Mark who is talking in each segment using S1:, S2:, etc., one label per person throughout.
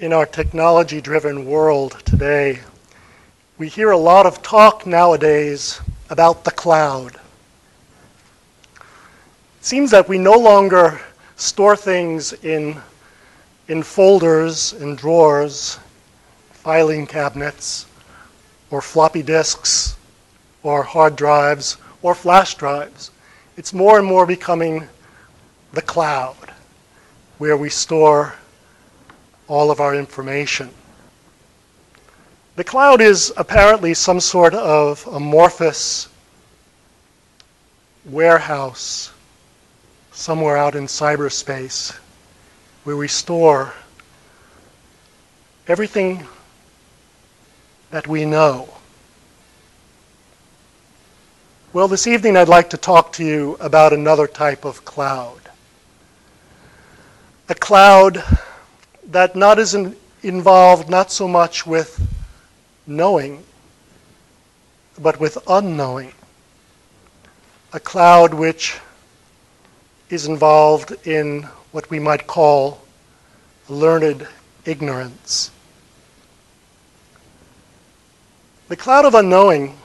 S1: in our technology driven world today, we hear a lot of talk nowadays about the cloud. It seems that we no longer store things in, in folders and drawers, filing cabinets, or floppy disks, or hard drives, or flash drives. It's more and more becoming the cloud, where we store all of our information. The cloud is apparently some sort of amorphous warehouse somewhere out in cyberspace where we store everything that we know. Well, this evening I'd like to talk to you about another type of cloud. A cloud that not is in, involved not so much with knowing, but with unknowing. A cloud which is involved in what we might call learned ignorance. The Cloud of Unknowing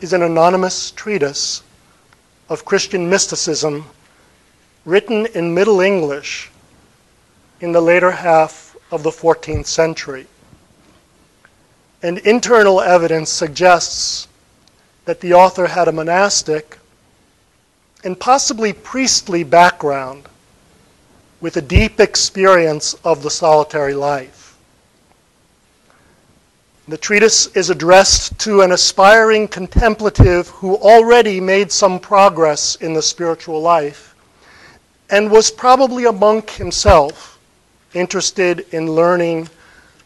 S1: is an anonymous treatise of Christian mysticism written in Middle English in the later half of the 14th century. And internal evidence suggests that the author had a monastic and possibly priestly background with a deep experience of the solitary life. The treatise is addressed to an aspiring contemplative who already made some progress in the spiritual life and was probably a monk himself, interested in learning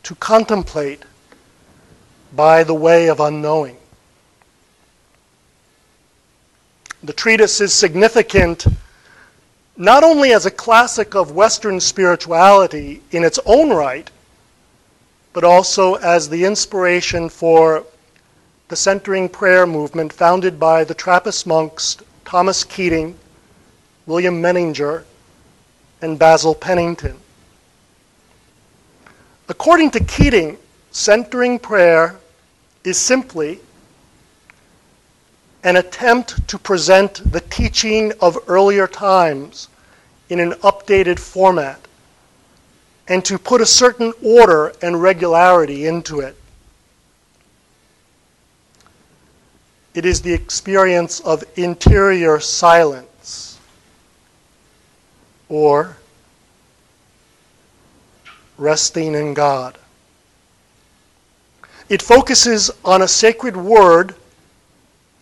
S1: to contemplate by the way of unknowing. The treatise is significant not only as a classic of Western spirituality in its own right, but also as the inspiration for the centering prayer movement founded by the Trappist monks Thomas Keating, William Meninger, and Basil Pennington. According to Keating, centering prayer is simply an attempt to present the teaching of earlier times in an updated format and to put a certain order and regularity into it. It is the experience of interior silence or resting in God. It focuses on a sacred word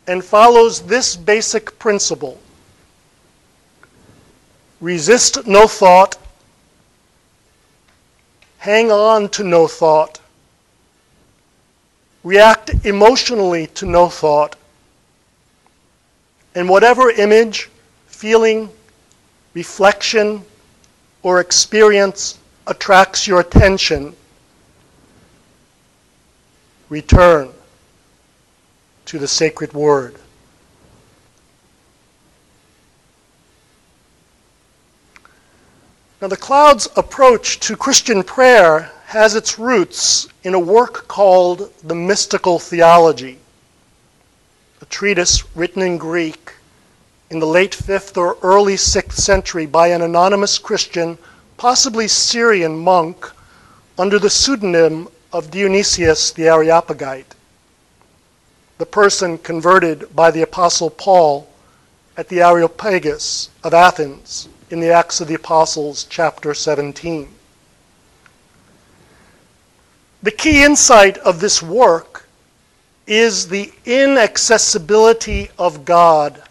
S1: and follows this basic principle. Resist no thought, hang on to no thought, react emotionally to no thought, and whatever image, feeling, reflection, or experience attracts your attention, return to the sacred word. Now, the cloud's approach to Christian prayer has its roots in a work called the Mystical Theology, a treatise written in Greek in the late 5th or early 6th century by an anonymous Christian, possibly Syrian monk, under the pseudonym of Dionysius the Areopagite, the person converted by the Apostle Paul at the Areopagus of Athens in the Acts of the Apostles, chapter 17. The key insight of this work is the inaccessibility of God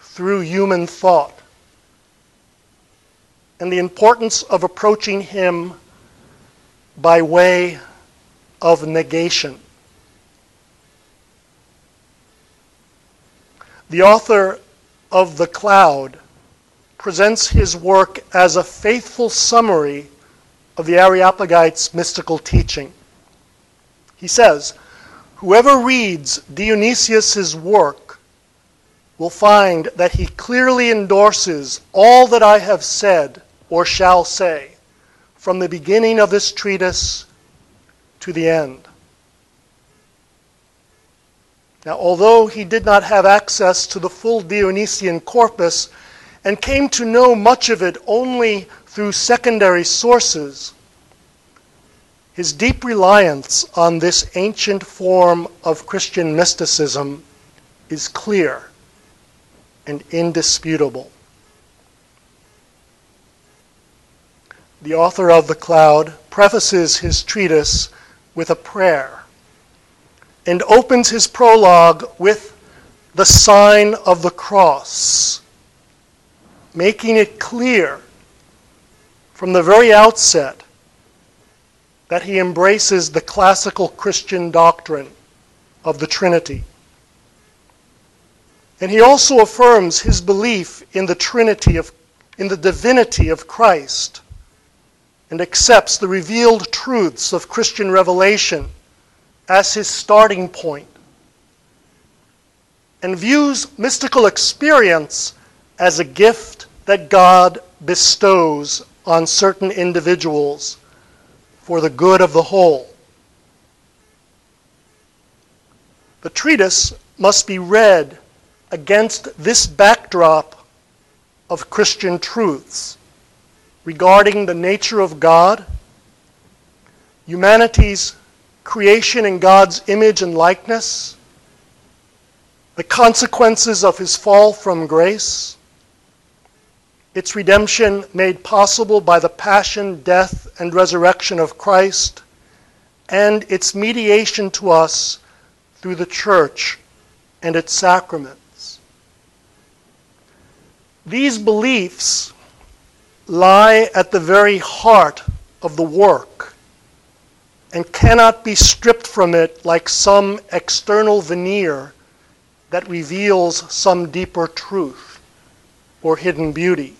S1: through human thought and the importance of approaching Him by way of negation. The author of The Cloud presents his work as a faithful summary of the Areopagite's mystical teaching. He says, Whoever reads Dionysius's work will find that he clearly endorses all that I have said or shall say from the beginning of this treatise to the end. Now, although he did not have access to the full Dionysian corpus and came to know much of it only through secondary sources, his deep reliance on this ancient form of Christian mysticism is clear and indisputable. The author of The Cloud prefaces his treatise with a prayer and opens his prologue with the sign of the cross, making it clear from the very outset that he embraces the classical Christian doctrine of the Trinity. And he also affirms his belief in the Trinity of in the divinity of Christ and accepts the revealed truths of Christian revelation as his starting point and views mystical experience as a gift that God bestows on certain individuals for the good of the whole. The treatise must be read against this backdrop of Christian truths regarding the nature of God, humanity's creation in God's image and likeness, the consequences of his fall from grace, its redemption made possible by the passion, death, and resurrection of Christ, and its mediation to us through the church and its sacraments. These beliefs lie at the very heart of the work and cannot be stripped from it like some external veneer that reveals some deeper truth or hidden beauty.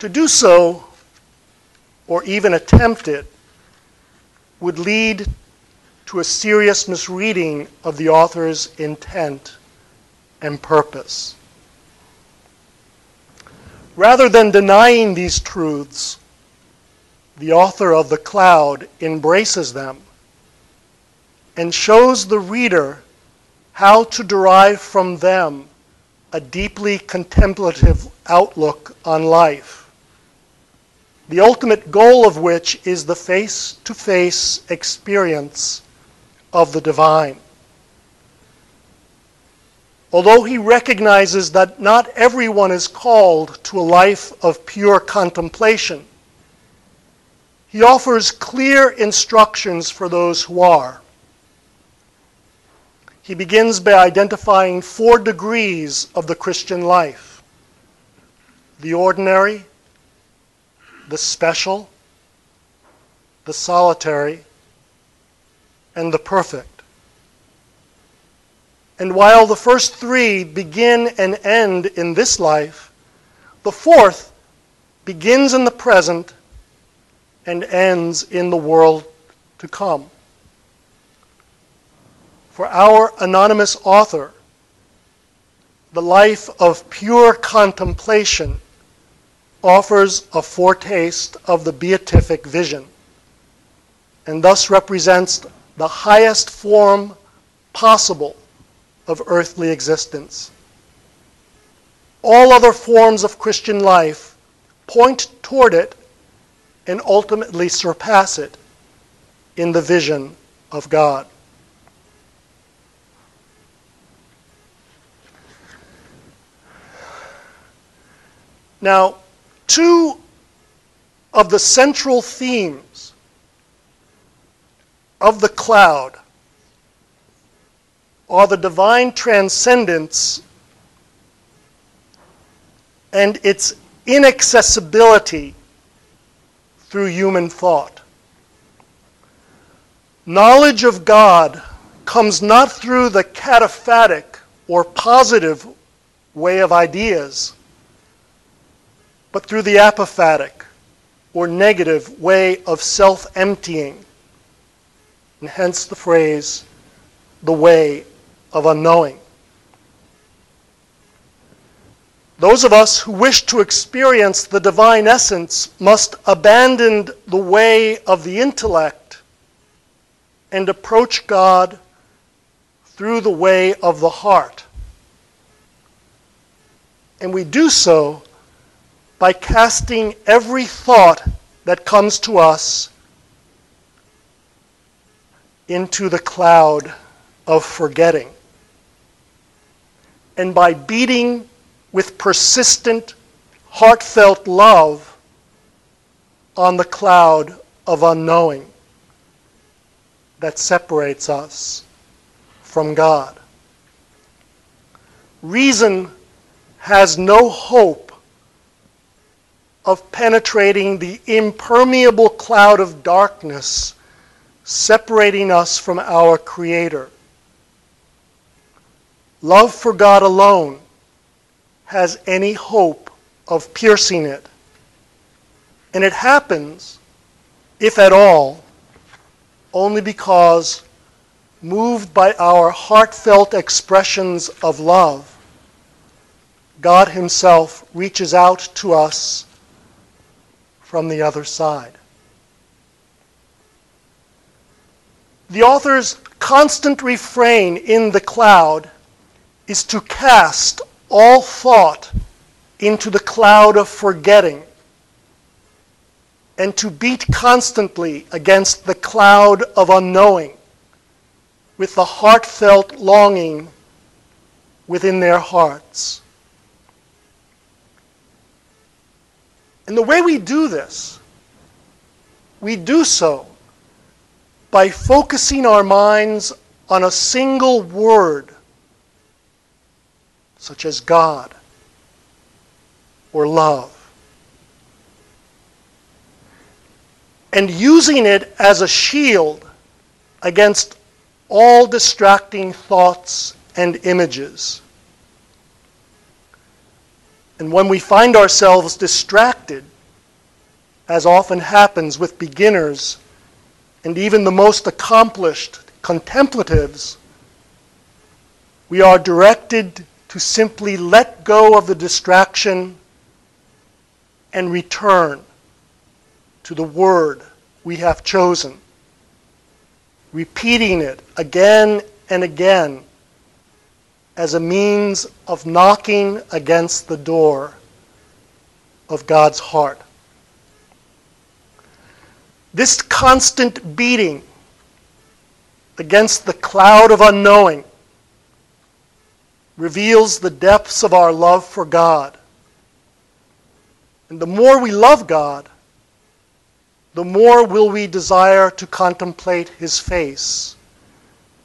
S1: To do so, or even attempt it, would lead to a serious misreading of the author's intent and purpose. Rather than denying these truths, the author of The Cloud embraces them and shows the reader how to derive from them a deeply contemplative outlook on life the ultimate goal of which is the face to face experience of the divine. Although he recognizes that not everyone is called to a life of pure contemplation, he offers clear instructions for those who are. He begins by identifying four degrees of the Christian life the ordinary, the special, the solitary, and the perfect. And while the first three begin and end in this life, the fourth begins in the present and ends in the world to come. For our anonymous author, the life of pure contemplation offers a foretaste of the beatific vision and thus represents the highest form possible of earthly existence. All other forms of Christian life point toward it and ultimately surpass it in the vision of God. Now, two of the central themes of the cloud are the divine transcendence and its inaccessibility through human thought. Knowledge of God comes not through the cataphatic or positive way of ideas but through the apophatic or negative way of self emptying. And hence the phrase, the way of unknowing. Those of us who wish to experience the divine essence must abandon the way of the intellect and approach God through the way of the heart. And we do so by casting every thought that comes to us into the cloud of forgetting. And by beating with persistent, heartfelt love on the cloud of unknowing that separates us from God. Reason has no hope of penetrating the impermeable cloud of darkness separating us from our Creator. Love for God alone has any hope of piercing it. And it happens, if at all, only because, moved by our heartfelt expressions of love, God Himself reaches out to us from the other side. The author's constant refrain in the cloud is to cast all thought into the cloud of forgetting and to beat constantly against the cloud of unknowing with the heartfelt longing within their hearts. And the way we do this, we do so by focusing our minds on a single word, such as God or love, and using it as a shield against all distracting thoughts and images. And when we find ourselves distracted, as often happens with beginners and even the most accomplished contemplatives, we are directed to simply let go of the distraction and return to the word we have chosen, repeating it again and again as a means of knocking against the door of God's heart. This constant beating against the cloud of unknowing reveals the depths of our love for God. And the more we love God, the more will we desire to contemplate His face,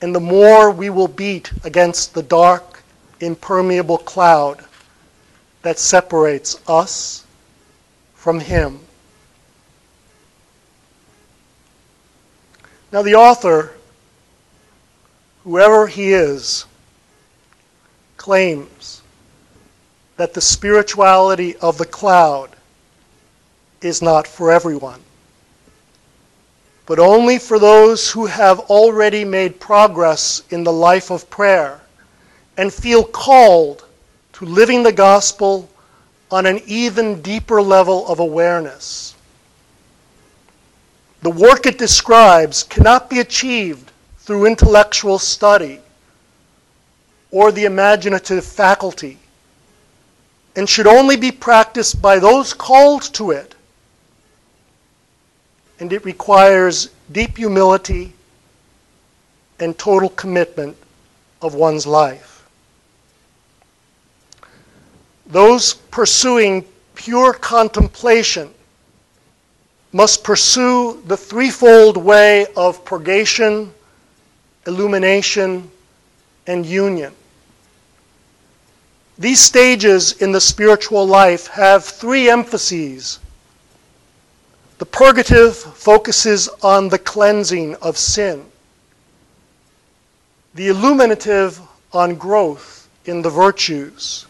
S1: and the more we will beat against the dark, impermeable cloud that separates us from Him. Now, the author, whoever he is, claims that the spirituality of the cloud is not for everyone, but only for those who have already made progress in the life of prayer and feel called to living the gospel on an even deeper level of awareness. The work it describes cannot be achieved through intellectual study or the imaginative faculty and should only be practiced by those called to it. And it requires deep humility and total commitment of one's life. Those pursuing pure contemplation must pursue the threefold way of purgation, illumination, and union. These stages in the spiritual life have three emphases. The purgative focuses on the cleansing of sin, the illuminative on growth in the virtues,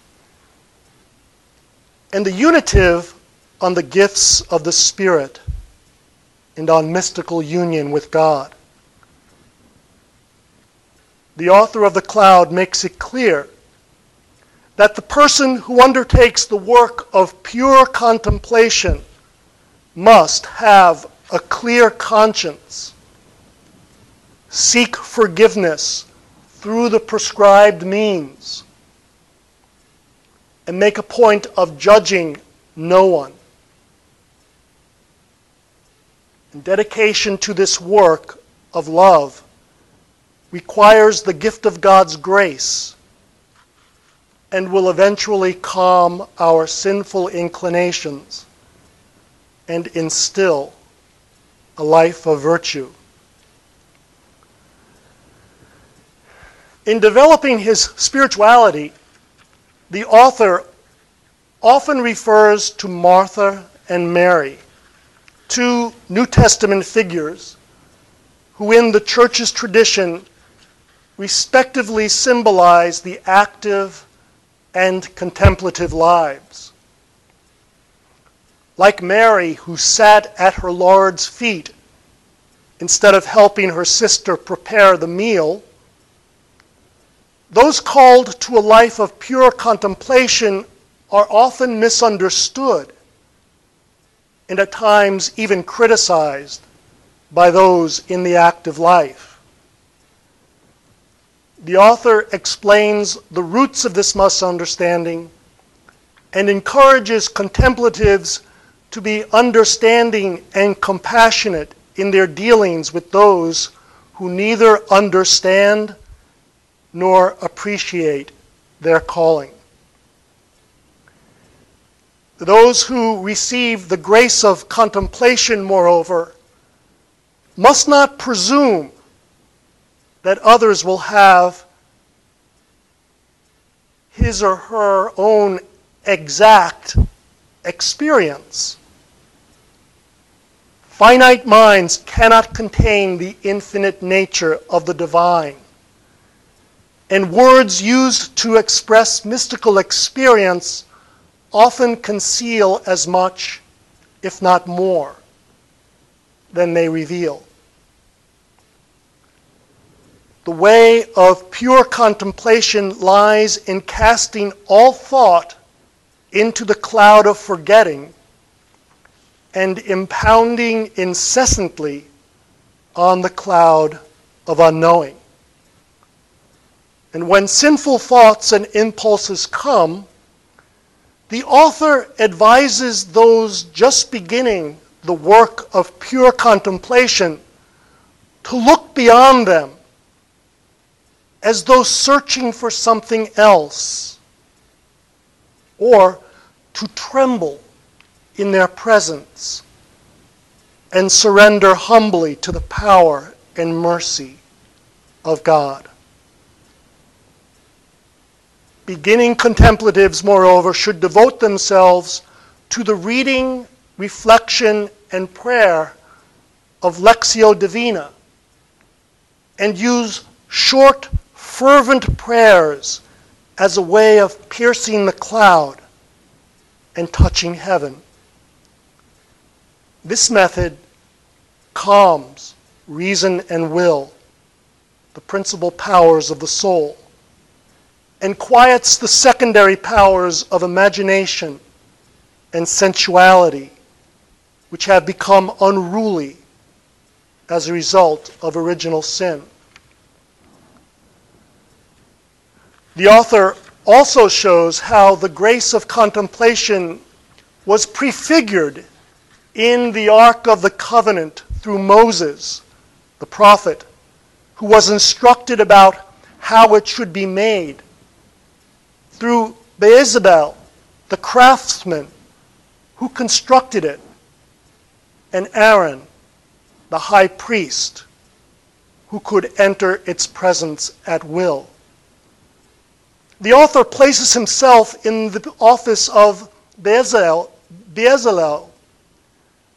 S1: and the unitive on the gifts of the Spirit and on mystical union with God. The author of the cloud makes it clear that the person who undertakes the work of pure contemplation must have a clear conscience, seek forgiveness through the prescribed means, and make a point of judging no one. And dedication to this work of love requires the gift of God's grace and will eventually calm our sinful inclinations and instill a life of virtue. In developing his spirituality, the author often refers to Martha and Mary, two New Testament figures who, in the church's tradition, respectively symbolize the active and contemplative lives. Like Mary, who sat at her Lord's feet instead of helping her sister prepare the meal, those called to a life of pure contemplation are often misunderstood and at times even criticized by those in the active life. The author explains the roots of this misunderstanding and encourages contemplatives to be understanding and compassionate in their dealings with those who neither understand nor appreciate their calling. Those who receive the grace of contemplation, moreover, must not presume that others will have his or her own exact experience. Finite minds cannot contain the infinite nature of the divine. And words used to express mystical experience often conceal as much, if not more, than they reveal. The way of pure contemplation lies in casting all thought into the cloud of forgetting and impounding incessantly on the cloud of unknowing. And when sinful thoughts and impulses come, the author advises those just beginning the work of pure contemplation to look beyond them as though searching for something else, or to tremble in their presence and surrender humbly to the power and mercy of God. Beginning contemplatives, moreover, should devote themselves to the reading, reflection, and prayer of Lectio Divina and use short fervent prayers as a way of piercing the cloud and touching heaven. This method calms reason and will, the principal powers of the soul, and quiets the secondary powers of imagination and sensuality, which have become unruly as a result of original sin. The author also shows how the grace of contemplation was prefigured in the Ark of the Covenant through Moses, the prophet, who was instructed about how it should be made, through Bezalel, the craftsman, who constructed it, and Aaron, the high priest, who could enter its presence at will the author places himself in the office of Bezalel, Bezalel,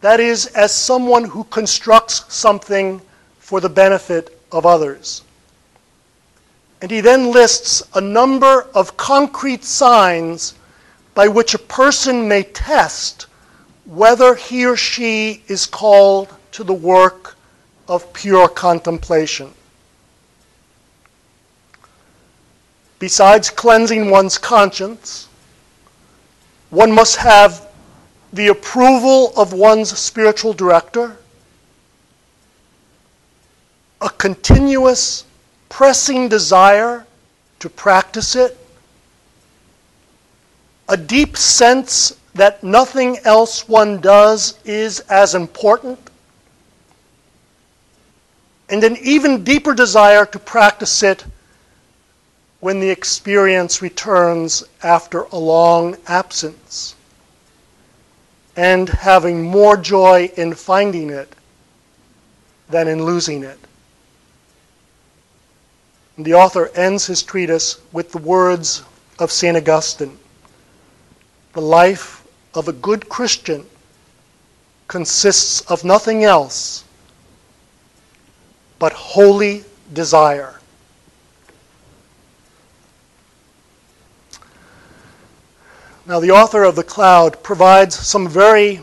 S1: that is, as someone who constructs something for the benefit of others. And he then lists a number of concrete signs by which a person may test whether he or she is called to the work of pure contemplation. Besides cleansing one's conscience, one must have the approval of one's spiritual director, a continuous, pressing desire to practice it, a deep sense that nothing else one does is as important, and an even deeper desire to practice it when the experience returns after a long absence, and having more joy in finding it than in losing it. And the author ends his treatise with the words of St. Augustine The life of a good Christian consists of nothing else but holy desire. Now, the author of The Cloud provides some very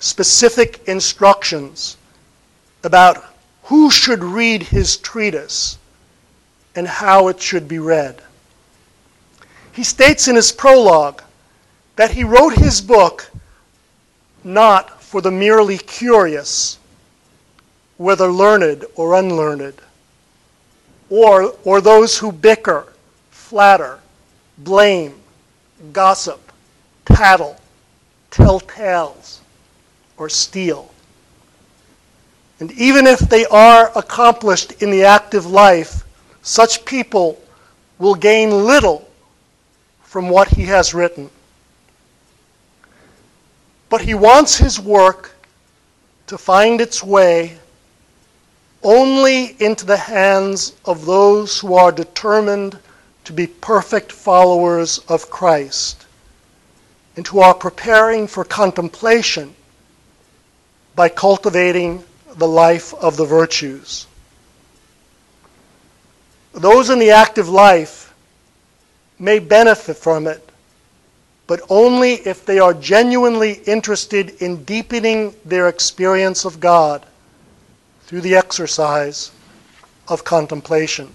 S1: specific instructions about who should read his treatise and how it should be read. He states in his prologue that he wrote his book not for the merely curious, whether learned or unlearned, or, or those who bicker, flatter, blame, gossip, tattle, tell tales, or steal. And even if they are accomplished in the active life, such people will gain little from what he has written. But he wants his work to find its way only into the hands of those who are determined to be perfect followers of Christ and who are preparing for contemplation by cultivating the life of the virtues. Those in the active life may benefit from it, but only if they are genuinely interested in deepening their experience of God through the exercise of contemplation.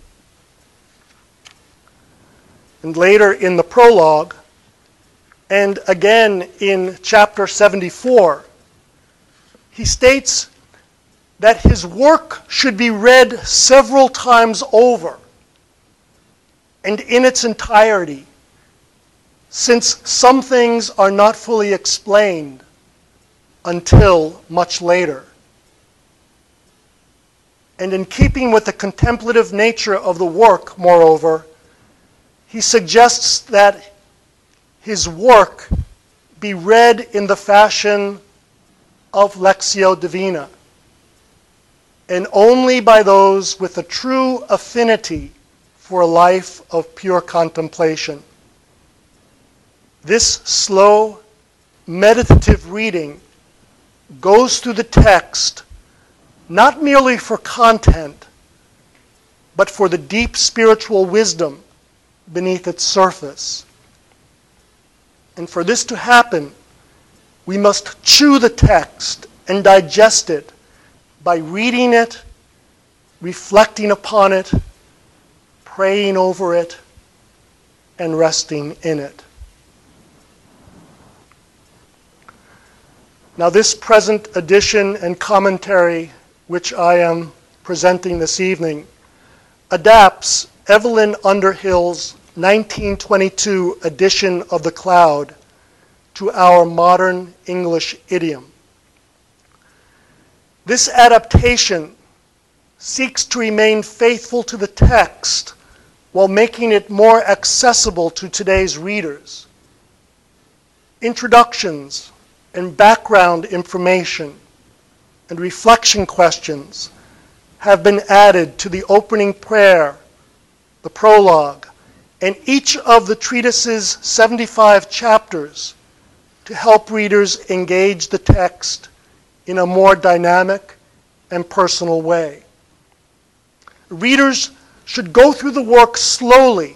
S1: And later in the prologue, and again in chapter 74, he states that his work should be read several times over and in its entirety, since some things are not fully explained until much later. And in keeping with the contemplative nature of the work, moreover, he suggests that his work be read in the fashion of Lectio Divina, and only by those with a true affinity for a life of pure contemplation. This slow, meditative reading goes through the text not merely for content, but for the deep spiritual wisdom beneath its surface. And for this to happen, we must chew the text and digest it by reading it, reflecting upon it, praying over it, and resting in it. Now, this present edition and commentary which I am presenting this evening, adapts Evelyn Underhill's 1922 edition of The Cloud to our modern English idiom. This adaptation seeks to remain faithful to the text while making it more accessible to today's readers. Introductions and background information and reflection questions have been added to the opening prayer, the prologue, and each of the treatise's 75 chapters to help readers engage the text in a more dynamic and personal way. Readers should go through the work slowly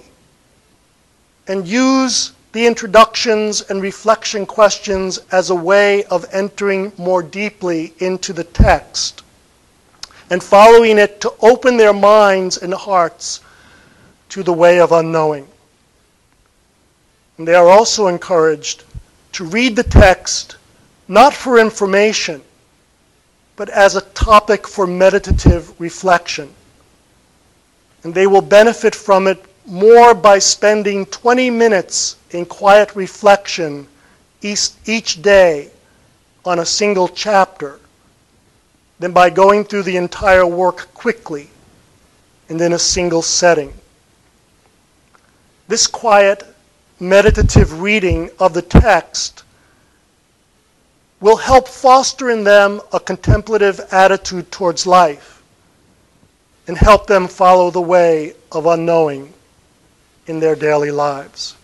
S1: and use the introductions and reflection questions as a way of entering more deeply into the text and following it to open their minds and hearts to the way of unknowing. And they are also encouraged to read the text not for information, but as a topic for meditative reflection. And they will benefit from it more by spending 20 minutes in quiet reflection each, day on a single chapter than by going through the entire work quickly and in a single setting. This quiet, meditative reading of the text will help foster in them a contemplative attitude towards life and help them follow the way of unknowing in their daily lives.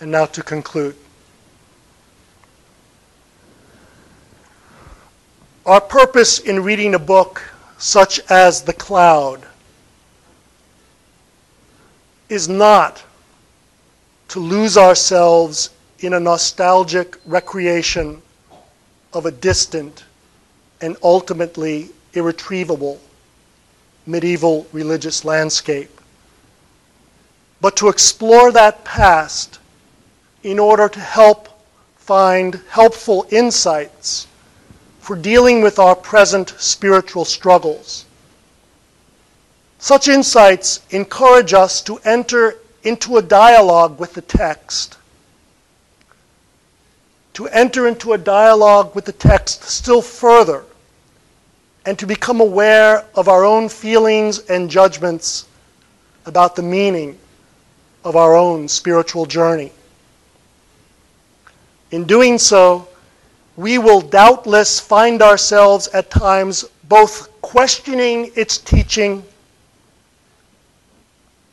S1: And now to conclude. Our purpose in reading a book such as The Cloud is not to lose ourselves in a nostalgic recreation of a distant and ultimately irretrievable medieval religious landscape, but to explore that past in order to help find helpful insights for dealing with our present spiritual struggles. Such insights encourage us to enter into a dialogue with the text, to enter into a dialogue with the text still further, and to become aware of our own feelings and judgments about the meaning of our own spiritual journey. In doing so, we will doubtless find ourselves at times both questioning its teaching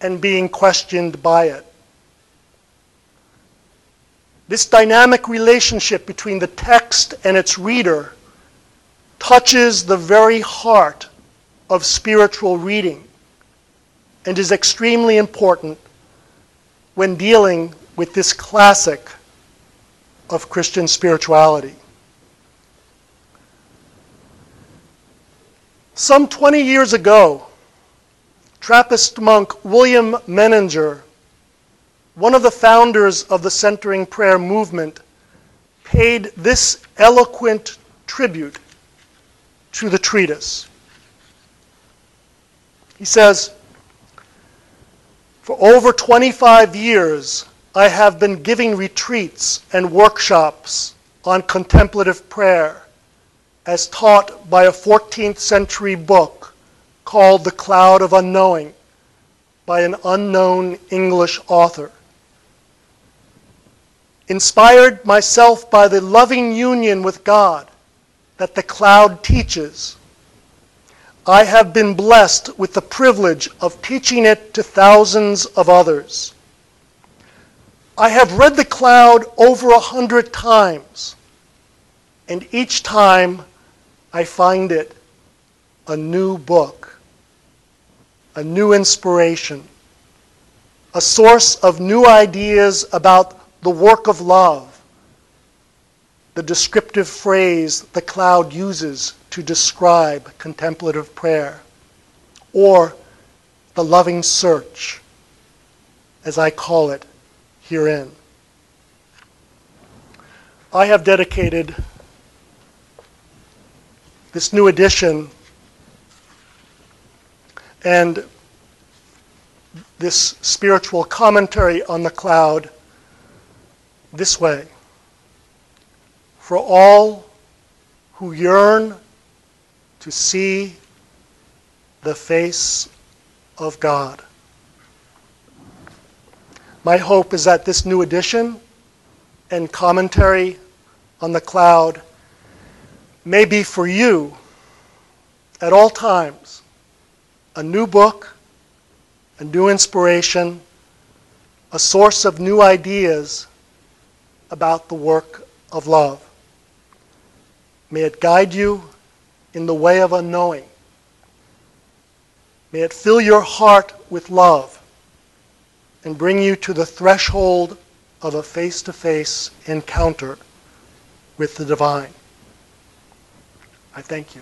S1: and being questioned by it. This dynamic relationship between the text and its reader touches the very heart of spiritual reading and is extremely important when dealing with this classic of Christian spirituality. Some 20 years ago, Trappist monk William Meninger, one of the founders of the centering prayer movement, paid this eloquent tribute to the treatise. He says, For over 25 years, I have been giving retreats and workshops on contemplative prayer as taught by a 14th century book called The Cloud of Unknowing by an unknown English author. Inspired myself by the loving union with God that the cloud teaches, I have been blessed with the privilege of teaching it to thousands of others. I have read the cloud over a hundred times, and each time I find it a new book, a new inspiration, a source of new ideas about the work of love, the descriptive phrase the cloud uses to describe contemplative prayer, or the loving search, as I call it herein. I have dedicated this new edition and this spiritual commentary on the cloud this way. For all who yearn to see the face of God. My hope is that this new edition and commentary on the cloud may be for you at all times a new book, a new inspiration, a source of new ideas about the work of love. May it guide you in the way of unknowing. May it fill your heart with love and bring you to the threshold of a face to face encounter with the divine. I thank you.